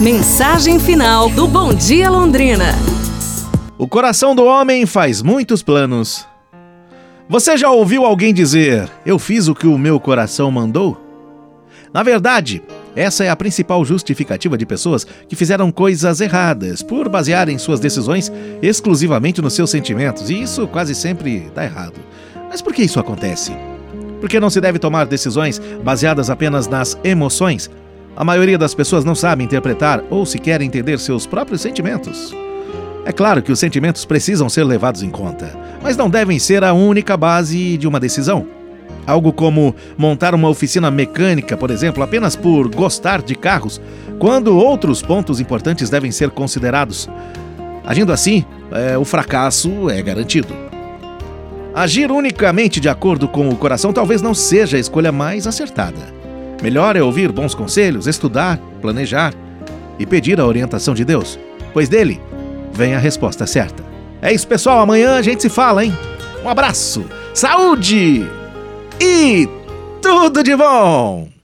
Mensagem final do Bom Dia Londrina. O coração do homem faz muitos planos. Você já ouviu alguém dizer: Eu fiz o que o meu coração mandou? Na verdade, essa é a principal justificativa de pessoas que fizeram coisas erradas por basearem suas decisões exclusivamente nos seus sentimentos, e isso quase sempre dá errado. Mas por que isso acontece? Porque não se deve tomar decisões baseadas apenas nas emoções. A maioria das pessoas não sabe interpretar ou sequer entender seus próprios sentimentos. É claro que os sentimentos precisam ser levados em conta, mas não devem ser a única base de uma decisão. Algo como montar uma oficina mecânica, por exemplo, apenas por gostar de carros, quando outros pontos importantes devem ser considerados. Agindo assim, é, o fracasso é garantido. Agir unicamente de acordo com o coração talvez não seja a escolha mais acertada. Melhor é ouvir bons conselhos, estudar, planejar e pedir a orientação de Deus, pois dele vem a resposta certa. É isso, pessoal. Amanhã a gente se fala, hein? Um abraço, saúde e tudo de bom!